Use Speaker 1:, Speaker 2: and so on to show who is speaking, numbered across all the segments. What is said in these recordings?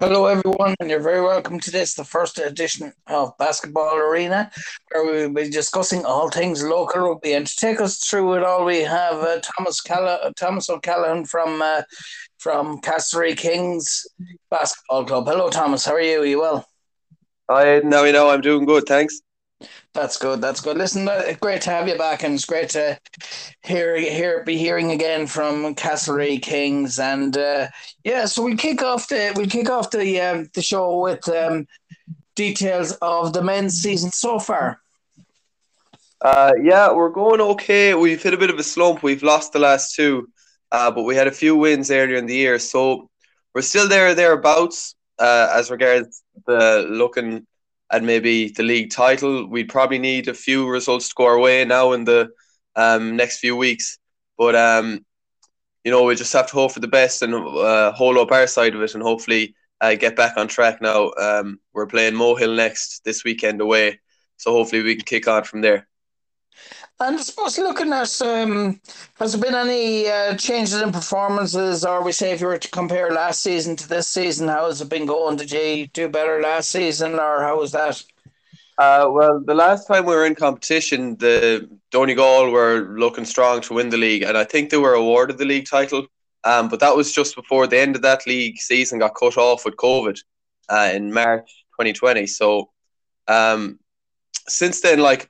Speaker 1: Hello, everyone, and you're very welcome to this, the first edition of Basketball Arena, where we will be discussing all things local rugby. And to take us through it all, we have uh, Thomas Calla- Thomas O'Callaghan from uh, from Castlerea Kings Basketball Club. Hello, Thomas. How are you? Are you well?
Speaker 2: I now you know I'm doing good. Thanks.
Speaker 1: That's good. That's good. Listen, uh, great to have you back, and it's great to hear hear be hearing again from Castlerea Kings. And uh, yeah, so we'll kick off the we'll kick off the um, the show with um, details of the men's season so far.
Speaker 2: Uh, yeah, we're going okay. We've hit a bit of a slump. We've lost the last two, uh, but we had a few wins earlier in the year, so we're still there thereabouts uh, as regards the looking and maybe the league title. We'd probably need a few results to go our way now in the um, next few weeks. But um, you know, we just have to hope for the best and uh, hold up our side of it, and hopefully uh, get back on track. Now um, we're playing Mohill next this weekend away, so hopefully we can kick on from there.
Speaker 1: And I suppose looking at um, has there been any uh, changes in performances, or we say if you were to compare last season to this season, how has it been going? Did you do better last season, or how was that?
Speaker 2: Uh, well, the last time we were in competition, the Donegal were looking strong to win the league, and I think they were awarded the league title. Um, but that was just before the end of that league season got cut off with COVID uh, in March 2020. So um, since then, like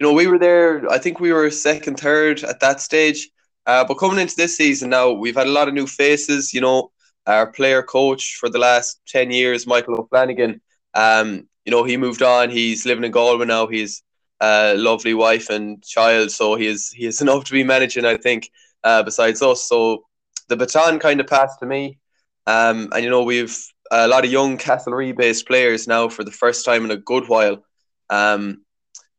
Speaker 2: you know, we were there. I think we were second, third at that stage. Uh, but coming into this season now, we've had a lot of new faces. You know, our player coach for the last ten years, Michael O'Flanagan. Um, you know, he moved on. He's living in Galway now. He's a lovely wife and child, so he is he is enough to be managing. I think. Uh, besides us, so the baton kind of passed to me. Um, and you know, we've a lot of young Castlerea based players now for the first time in a good while. Um,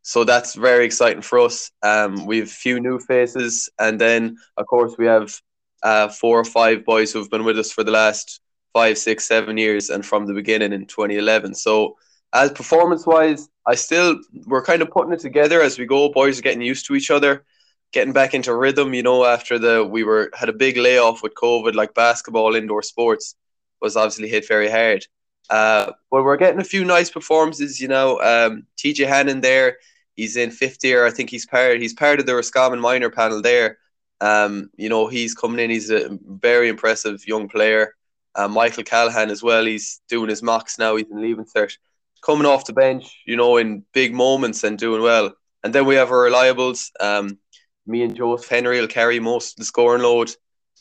Speaker 2: so that's very exciting for us. Um, we have a few new faces, and then of course we have uh, four or five boys who've been with us for the last five, six, seven years, and from the beginning in 2011. So as performance wise, I still we're kind of putting it together as we go. Boys are getting used to each other, getting back into rhythm. You know, after the we were had a big layoff with COVID, like basketball, indoor sports was obviously hit very hard. Uh, but we're getting a few nice performances. You know, um, TJ Hannon there He's in fifth year. I think he's part. He's part of the Roscommon minor panel there. Um, you know, he's coming in. He's a very impressive young player. Uh, Michael Callaghan as well. He's doing his mocks now. He's in leaving cert, coming off the bench. You know, in big moments and doing well. And then we have our reliables. Um, me and Joseph Henry will carry most of the scoring load.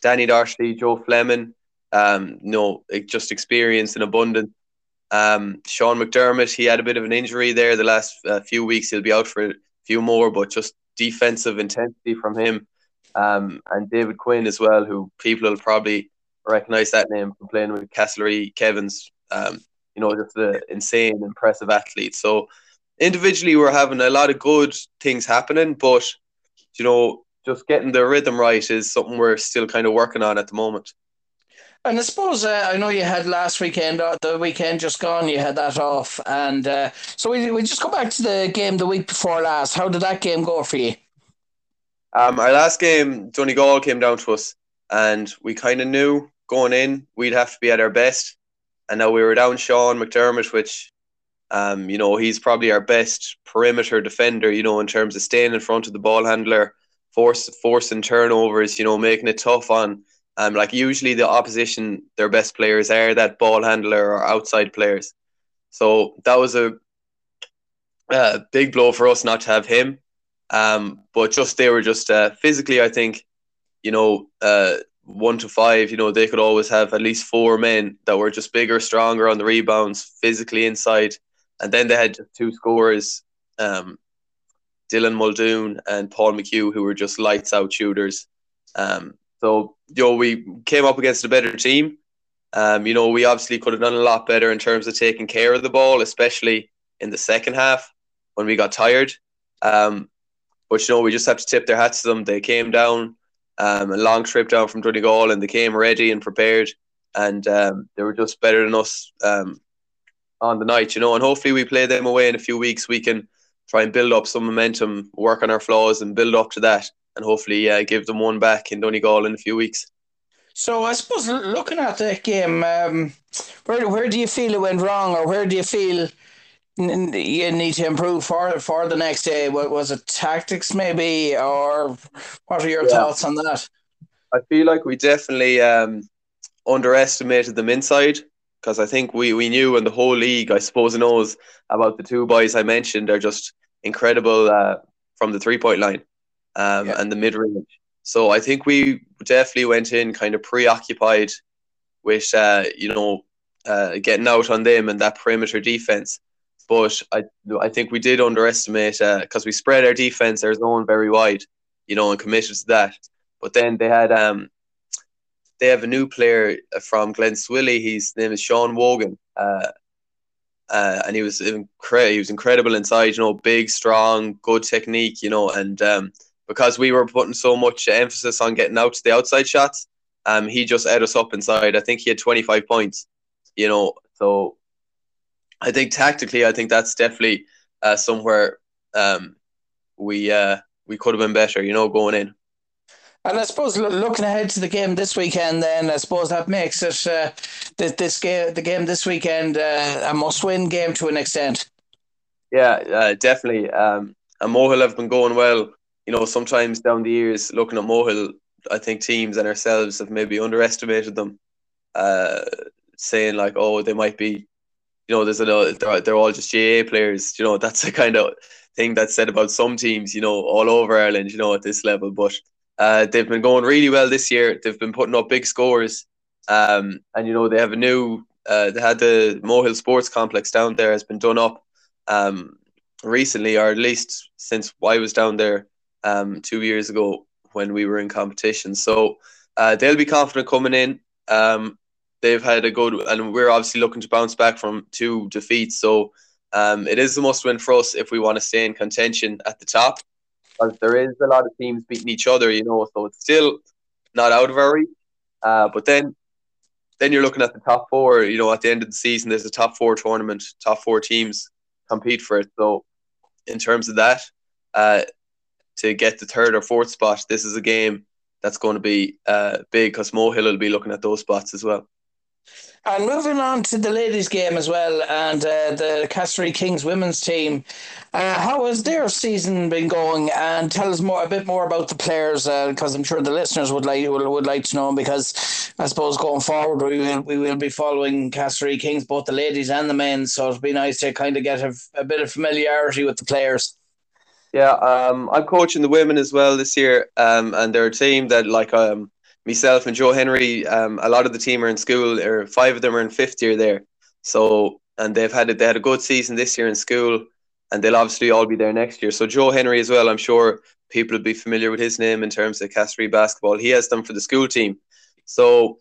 Speaker 2: Danny Darshley, Joe Fleming. Um, you know, just experience and abundance. Um, Sean McDermott, he had a bit of an injury there the last uh, few weeks. He'll be out for a few more, but just defensive intensity from him. Um, and David Quinn as well, who people will probably recognize that name from playing with Castlerea Kevins. Um, you know, just an insane, impressive athlete. So individually, we're having a lot of good things happening, but you know, just getting the rhythm right is something we're still kind of working on at the moment.
Speaker 1: And I suppose uh, I know you had last weekend, uh, the weekend just gone, you had that off. And uh, so we, we just go back to the game the week before last. How did that game go for you?
Speaker 2: Um, our last game, Donegal came down to us, and we kind of knew going in we'd have to be at our best. And now we were down Sean McDermott, which, um, you know, he's probably our best perimeter defender, you know, in terms of staying in front of the ball handler, force, forcing turnovers, you know, making it tough on um, like usually the opposition, their best players are that ball handler or outside players. So that was a, a big blow for us not to have him. Um, but just they were just uh, physically, I think, you know, uh, one to five, you know, they could always have at least four men that were just bigger, stronger on the rebounds, physically inside. And then they had two scorers, um, Dylan Muldoon and Paul McHugh, who were just lights out shooters. Um, so, you know, we came up against a better team. Um, you know, we obviously could have done a lot better in terms of taking care of the ball, especially in the second half when we got tired. Um, but you know, we just have to tip their hats to them. They came down um, a long trip down from Donegal, and they came ready and prepared, and um, they were just better than us um, on the night. You know, and hopefully we play them away in a few weeks. We can try and build up some momentum, work on our flaws, and build up to that and hopefully uh, give them one back in Donegal in a few weeks.
Speaker 1: So I suppose looking at that game, um, where where do you feel it went wrong, or where do you feel you need to improve for for the next day? What was it, tactics maybe, or what are your yeah. thoughts on that?
Speaker 2: I feel like we definitely um, underestimated them inside because I think we, we knew and the whole league, I suppose, knows about the two boys I mentioned. They're just incredible uh, from the three point line um, yeah. and the mid range. So I think we definitely went in kind of preoccupied with, uh, you know, uh, getting out on them and that perimeter defense. But I, I think we did underestimate because uh, we spread our defense, our zone very wide, you know, and committed to that. But then they had um, they have a new player from Glenswilly. His name is Sean Wogan. Uh, uh, and he was incredible. He was incredible inside. You know, big, strong, good technique. You know, and um, because we were putting so much emphasis on getting out to the outside shots, um, he just ate us up inside. I think he had 25 points. You know, so I think tactically, I think that's definitely uh, somewhere um, we uh, we could have been better. You know, going in.
Speaker 1: And I suppose looking ahead to the game this weekend, then I suppose that makes it uh, this, this game, the game this weekend, uh, a must-win game to an extent.
Speaker 2: Yeah, uh, definitely. Um, and Mohill have been going well. You know, sometimes down the years, looking at Mohill, I think teams and ourselves have maybe underestimated them, uh, saying like, oh, they might be, you know, there's a they're, they're all just GAA players. You know, that's the kind of thing that's said about some teams. You know, all over Ireland. You know, at this level, but uh, they've been going really well this year. They've been putting up big scores, um, and you know they have a new. Uh, they had the Mohill Sports Complex down there has been done up um, recently, or at least since I was down there um, two years ago when we were in competition. So uh, they'll be confident coming in. Um, they've had a good, and we're obviously looking to bounce back from two defeats. So um, it is a must win for us if we want to stay in contention at the top because there is a lot of teams beating each other, you know, so it's still not out of our reach. Uh, but then then you're looking at the top four, you know, at the end of the season, there's a top four tournament, top four teams compete for it. So, in terms of that, uh, to get the third or fourth spot, this is a game that's going to be uh, big because Mohill will be looking at those spots as well.
Speaker 1: And moving on to the ladies' game as well, and uh, the Castlerea Kings women's team. Uh, how has their season been going? And tell us more, a bit more about the players, because uh, I'm sure the listeners would like would, would like to know. Because I suppose going forward, we will we will be following Castlerea Kings, both the ladies and the men. So it'd be nice to kind of get a, a bit of familiarity with the players.
Speaker 2: Yeah, um, I'm coaching the women as well this year, um, and they're a team that like um myself and Joe Henry, um, a lot of the team are in school, or five of them are in fifth year there. So, and they've had it, they had a good season this year in school, and they'll obviously all be there next year. So Joe Henry as well, I'm sure people will be familiar with his name in terms of Castlerea basketball. He has them for the school team. So,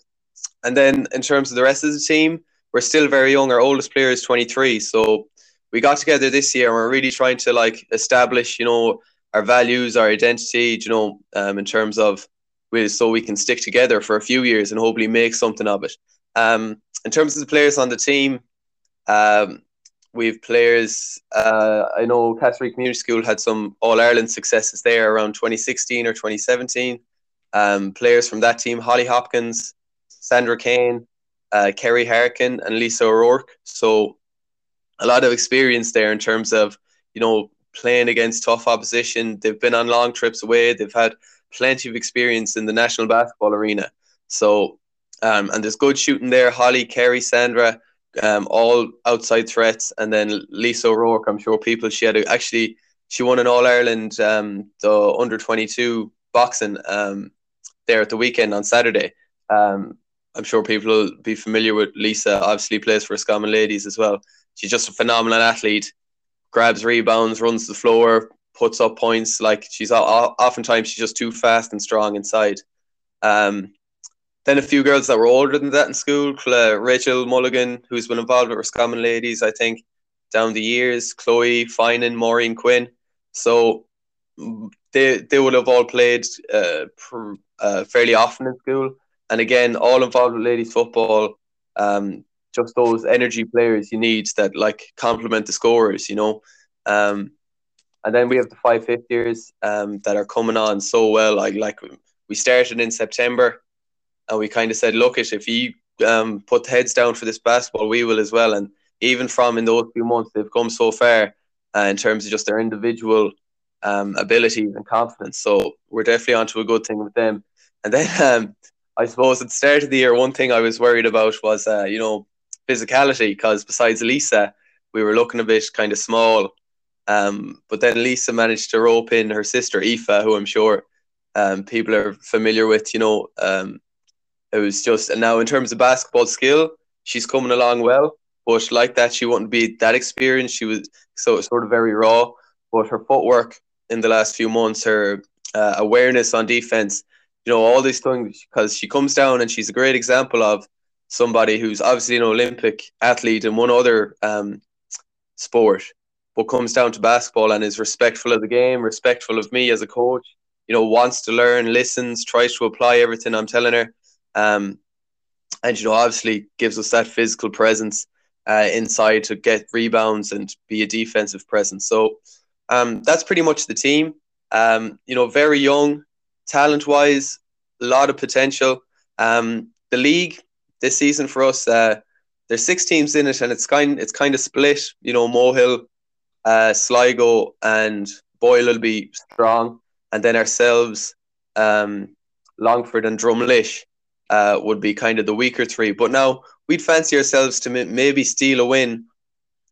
Speaker 2: and then in terms of the rest of the team, we're still very young. Our oldest player is 23. So we got together this year and we're really trying to like establish, you know, our values, our identity, you know, um, in terms of with so we can stick together for a few years and hopefully make something of it. Um, in terms of the players on the team, um, we have players. Uh, I know Castlerea Community School had some All Ireland successes there around 2016 or 2017. Um, players from that team: Holly Hopkins, Sandra Kane, uh, Kerry Harkin, and Lisa O'Rourke. So a lot of experience there in terms of you know playing against tough opposition. They've been on long trips away. They've had plenty of experience in the national basketball arena. So, um, and there's good shooting there. Holly, Kerry, Sandra, um, all outside threats, and then Lisa O'Rourke. I'm sure people she had a, actually she won an All Ireland um, the under 22 boxing um, there at the weekend on Saturday. Um, I'm sure people will be familiar with Lisa. Obviously, plays for Scommon Ladies as well. She's just a phenomenal athlete. Grabs rebounds, runs the floor, puts up points. Like she's oftentimes she's just too fast and strong inside. Um, then a few girls that were older than that in school, Rachel Mulligan, who's been involved with Roscommon Ladies, I think, down the years, Chloe Finan, Maureen Quinn. So they they would have all played uh, pr- uh, fairly often in school, and again, all involved with ladies football. Um, just those energy players you need that like complement the scorers, you know. Um, and then we have the five fifth years um, that are coming on so well. Like like we started in September, and we kind of said, look, if you um, put heads down for this basketball, we will as well. And even from in those few months, they've come so far uh, in terms of just their individual um, abilities and confidence. So we're definitely onto a good thing with them. And then um, I suppose at the start of the year, one thing I was worried about was, uh, you know, physicality, because besides Lisa, we were looking a bit kind of small. Um, but then Lisa managed to rope in her sister Aoife, who I'm sure um, people are familiar with. You know, um, it was just and now in terms of basketball skill, she's coming along well. But like that, she wouldn't be that experienced. She was so sort of very raw. But her footwork in the last few months, her uh, awareness on defense, you know, all these things, because she comes down and she's a great example of somebody who's obviously an Olympic athlete in one other um, sport, but comes down to basketball and is respectful of the game, respectful of me as a coach. You know, wants to learn, listens, tries to apply everything I'm telling her, um, and you know, obviously gives us that physical presence uh, inside to get rebounds and be a defensive presence. So um, that's pretty much the team. Um, you know, very young, talent wise, a lot of potential. Um, the league this season for us, uh, there's six teams in it, and it's kind it's kind of split. You know, Mohill, uh, Sligo, and Boyle will be strong, and then ourselves, um, Longford, and Drumlish uh, would be kind of the weaker three. But now we'd fancy ourselves to maybe steal a win,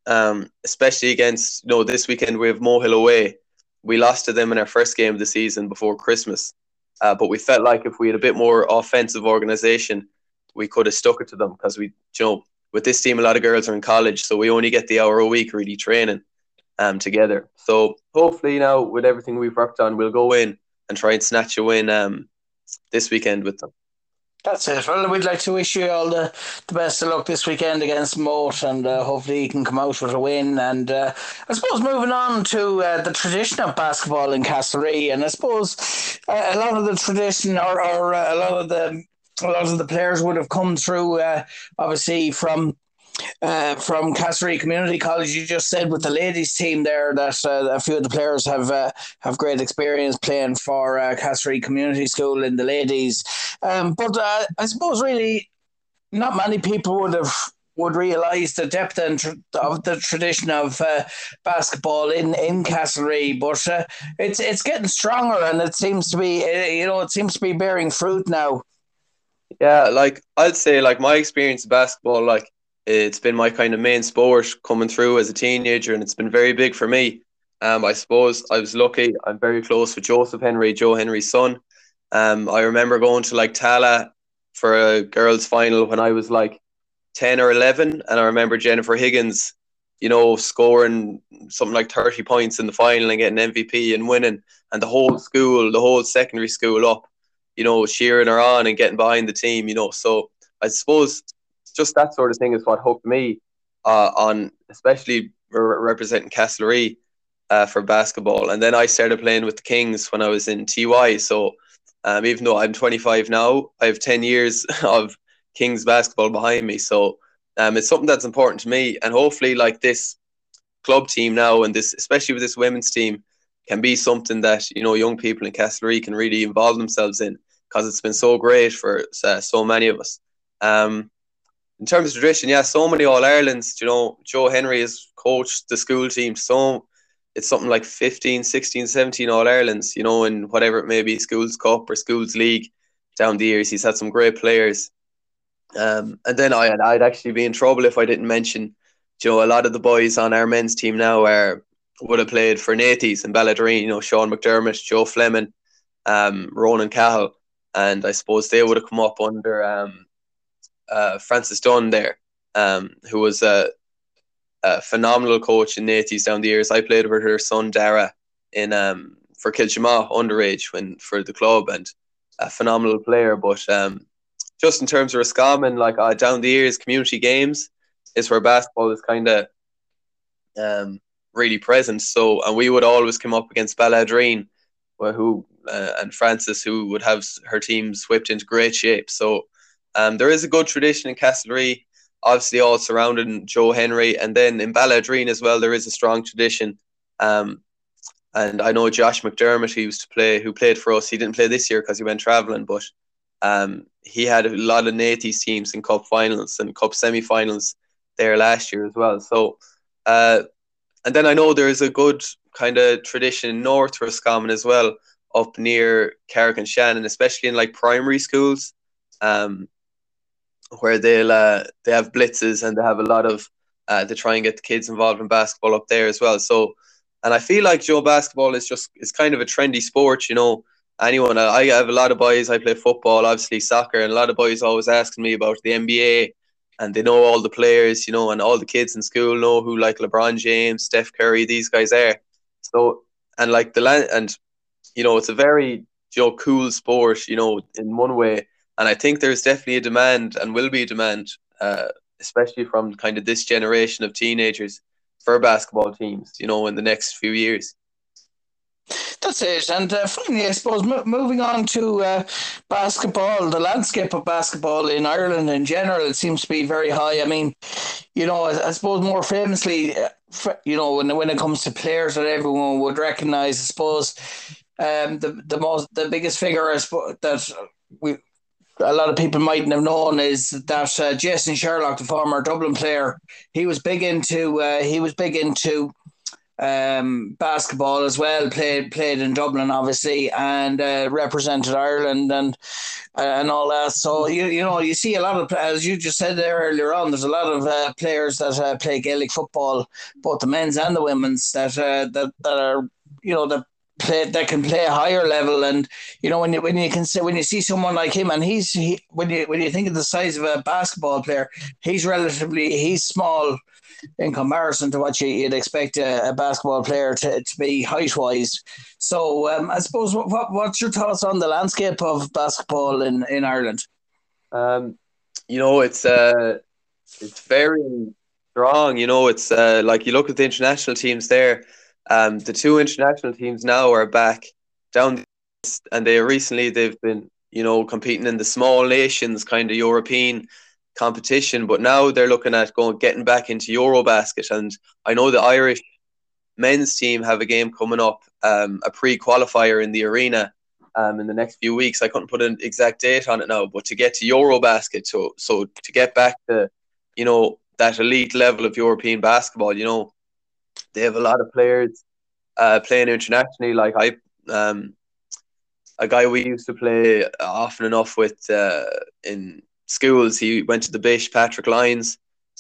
Speaker 2: um, especially against you know this weekend we have Mohill away. We lost to them in our first game of the season before Christmas, uh, but we felt like if we had a bit more offensive organisation, we could have stuck it to them because we, you know, with this team, a lot of girls are in college, so we only get the hour a week really training um, together. So hopefully now with everything we've worked on, we'll go in and try and snatch a win um, this weekend with them.
Speaker 1: That's it. Well, we'd like to wish you all the, the best of luck this weekend against Moat, and uh, hopefully you can come out with a win. And uh, I suppose moving on to uh, the tradition of basketball in Castlerea, and I suppose uh, a lot of the tradition, or, or uh, a lot of the a lot of the players would have come through, uh, obviously from uh, from Castlerea Community College. You just said with the ladies team there that uh, a few of the players have uh, have great experience playing for uh, Castlerea Community School in the ladies. Um, but uh, I suppose really not many people would have would realise the depth and tr- of the tradition of uh, basketball in in Castlerea, but uh, it's it's getting stronger and it seems to be uh, you know it seems to be bearing fruit now.
Speaker 2: Yeah, like I'd say, like my experience of basketball, like it's been my kind of main sport coming through as a teenager, and it's been very big for me. Um, I suppose I was lucky. I'm very close with Joseph Henry, Joe Henry's son. Um, I remember going to like Tala for a girls' final when I was like ten or eleven, and I remember Jennifer Higgins, you know, scoring something like thirty points in the final and getting MVP and winning, and the whole school, the whole secondary school up you know, cheering her on and getting behind the team, you know. So I suppose just that sort of thing is what hooked me uh, on, especially representing Castlerea uh, for basketball. And then I started playing with the Kings when I was in TY. So um, even though I'm 25 now, I have 10 years of Kings basketball behind me. So um, it's something that's important to me. And hopefully, like this club team now, and this, especially with this women's team, can be something that you know young people in Castlerea can really involve themselves in because it's been so great for uh, so many of us. Um, in terms of tradition, yeah, so many All Irelands. You know, Joe Henry has coached the school team. So it's something like 15, 16, 17 All Irelands, you know, in whatever it may be, Schools Cup or Schools League down the years. He's had some great players. Um, and then I, I'd actually be in trouble if I didn't mention, you know, a lot of the boys on our men's team now are would have played for Nathys and Balladreen, you know, Sean McDermott, Joe Fleming, um, Ronan Cahill and I suppose they would have come up under um, uh, Frances Dunn there, um, who was a, a, phenomenal coach in Nathys down the years. I played with her son Dara in um, for Kilshima underage when for the club and a phenomenal player. But um, just in terms of Roscommon, like uh, down the years, community games is where basketball is kind of um, really present. So and we would always come up against Balladreen, who uh, and Frances, who would have her teams whipped into great shape. So um, there is a good tradition in Castlerea, obviously all surrounding Joe Henry, and then in Balladreen as well. There is a strong tradition. Um, and I know Josh McDermott, who used to play, who played for us. He didn't play this year because he went travelling, but Um, he had a lot of Nathys teams in cup finals and cup semi-finals there last year as well. So, uh, and then I know there's a good kind of tradition in North Roscommon as well, up near Carrick-on-Shannon, especially in like primary schools, um, where they'll uh, they have blitzes and they have a lot of uh, to try and get the kids involved in basketball up there as well. So, and I feel like Joe basketball is just it's kind of a trendy sport, you know anyone. I have a lot of boys. I play football, obviously soccer, and a lot of boys always asking me about the NBA, and they know all the players, you know, and all the kids in school know who like LeBron James, Steph Curry, these guys are. So and like the land, and you know, it's a very you know cool sport, you know, in one way, and I think there's definitely a demand and will be a demand, uh, especially from kind of this generation of teenagers for basketball teams, you know, in the next few years.
Speaker 1: That's it. And uh, finally, I suppose, moving on to uh, basketball, the landscape of basketball in Ireland in general, it seems to be very high. I mean, you know, I, I suppose more famously, uh, you know, when when it comes to players that everyone would recognise, I suppose, um, the the most the biggest figure I suppose that we a lot of people mightn't have known is that uh, Jason Sherlock, the former Dublin player, he was big into uh, he was big into um, basketball as well. Played played in Dublin, obviously, and uh, represented Ireland and uh, and all that. So you you know you see a lot of as you just said there earlier on. There's a lot of uh, players that uh, play Gaelic football, both the men's and the women's that uh, that that are you know that play that can play a higher level and you know when you when you can say when you see someone like him and he's he, when you when you think of the size of a basketball player he's relatively he's small in comparison to what you, would expect a, a, basketball player to, to be height wise. So um, I suppose what, what, what's your thoughts on the landscape of basketball in, in Ireland?
Speaker 2: Um, you know, it's uh, it's very strong. You know, it's uh, like you look at the international teams there. Um, the two international teams now are back down, and they recently they've been you know competing in the small nations kind of European competition, but now they're looking at going getting back into Eurobasket. And I know the Irish men's team have a game coming up, um, a pre-qualifier in the arena um, in the next few weeks. I couldn't put an exact date on it now, but to get to Eurobasket, so so to get back to you know that elite level of European basketball, you know, they have a lot of players uh, playing internationally. Like I, um, a guy we used to play often enough with uh, in schools. He went to the Bish, Patrick Lyons,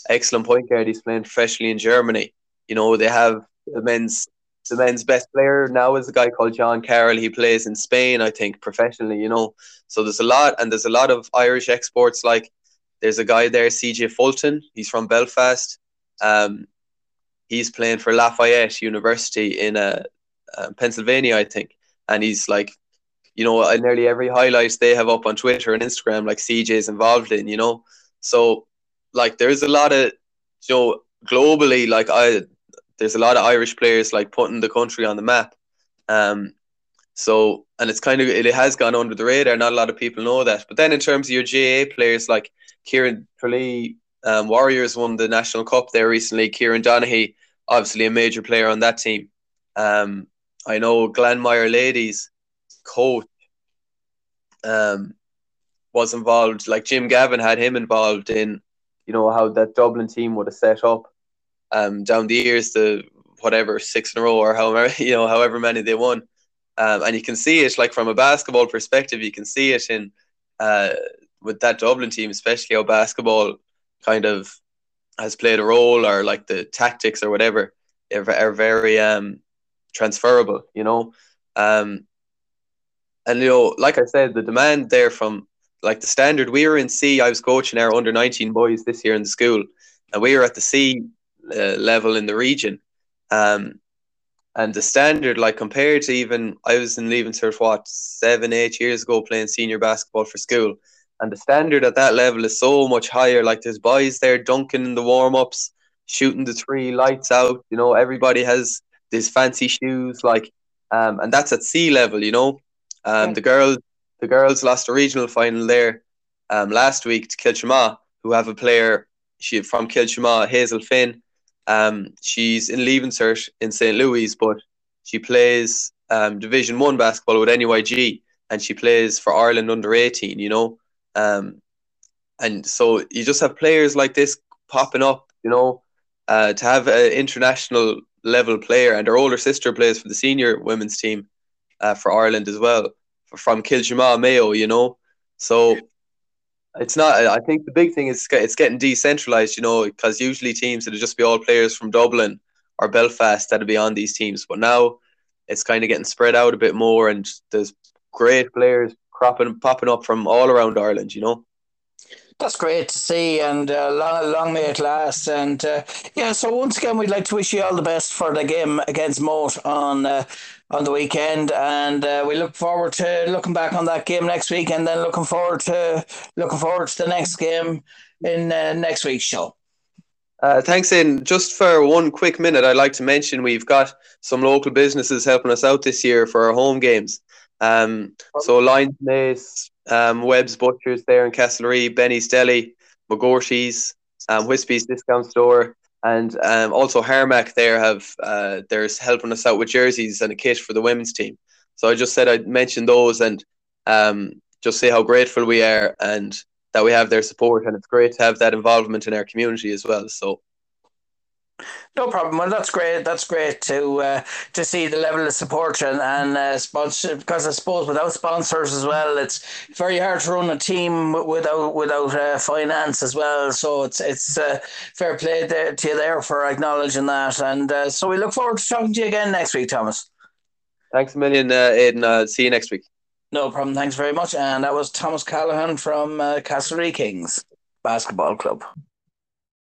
Speaker 2: excellent point guard. He's playing professionally in Germany. You know, they have the men's the men's best player now is a guy called John Carroll. He plays in Spain, I think, professionally, you know. So there's a lot and there's a lot of Irish exports like there's a guy there, CJ Fulton. He's from Belfast. Um, he's playing for Lafayette University in uh, uh, Pennsylvania, I think. And he's like you know, nearly every highlight they have up on Twitter and Instagram, like CJ is involved in, you know. So, like, there's a lot of, you know, globally, like, I, there's a lot of Irish players like putting the country on the map. Um, so, and it's kind of, it has gone under the radar. Not a lot of people know that. But then in terms of your GAA players, like Kieran Tralee, um, Warriors won the National Cup there recently. Kieran Donaghy, obviously a major player on that team. Um, I know Glanmire ladies coach um, was involved. Like Jim Gavin had him involved in, you know, how that Dublin team would have set up um, down the years to whatever six in a row or however you know however many they won. Um, and you can see it like from a basketball perspective, you can see it in uh, with that Dublin team, especially how basketball kind of has played a role or like the tactics or whatever are, are very um, transferable, you know. Um, and you know, like I said, the demand there from like the standard. We were in C. I was coaching our under nineteen boys this year in the school, and we were at the C uh, level in the region. Um, and the standard, like compared to even I was in Leaving Cert what seven, eight years ago playing senior basketball for school, and the standard at that level is so much higher. Like there's boys there dunking in the warm ups, shooting the three lights out. You know, everybody has these fancy shoes, like, um, and that's at C level. You know, um. The girls, the girls lost a regional final there um, last week to Kiltimagh, who have a player she from Kiltimagh, Hazel Finn. Um, she's in Leaving Cert in St. Louis, but she plays um, Division One basketball with NUIG. and she plays for Ireland under 18, you know. Um, and so you just have players like this popping up, you know, uh, to have an international level player, and her older sister plays for the senior women's team uh, for Ireland as well, from Kiltimagh Mayo, you know. So it's not. I think the big thing is it's getting decentralized, you know, because usually teams it'll just be all players from Dublin or Belfast that'll be on these teams, but now it's kind of getting spread out a bit more, and there's great players cropping popping up from all around Ireland, you know.
Speaker 1: That's great to see, and uh, long, long may it last. And uh, yeah, so once again, we'd like to wish you all the best for the game against Moate on uh, on the weekend, and uh, we look forward to looking back on that game next week, and then looking forward to looking forward to the next game in uh, next week's show.
Speaker 2: Uh, thanks, in just for one quick minute, I'd like to mention we've got some local businesses helping us out this year for our home games. Um, so Lions Mace, um, Webb's Butchers there in Castlerea, Benny's Deli, McGorty's, um, Wispy's Discount Store, and um, also Harmac there have uh, they're helping us out with jerseys and a kit for the women's team. So I just said I'd mention those and um, just say how grateful we are and that we have their support, and it's great to have that involvement in our community as well. So
Speaker 1: no problem. Well, that's great. That's great to uh, to see the level of support and and uh, sponsorship because I suppose without sponsors as well, it's very hard to run a team without without uh, finance as well. So it's it's uh, fair play there, to you there for acknowledging that. And uh, so we look forward to talking to you again next week, Thomas.
Speaker 2: Thanks a million, uh, Aidan. Uh, see you next week.
Speaker 1: No problem. Thanks very much. And that was Thomas Callaghan from uh, Castlerea Kings Basketball Club.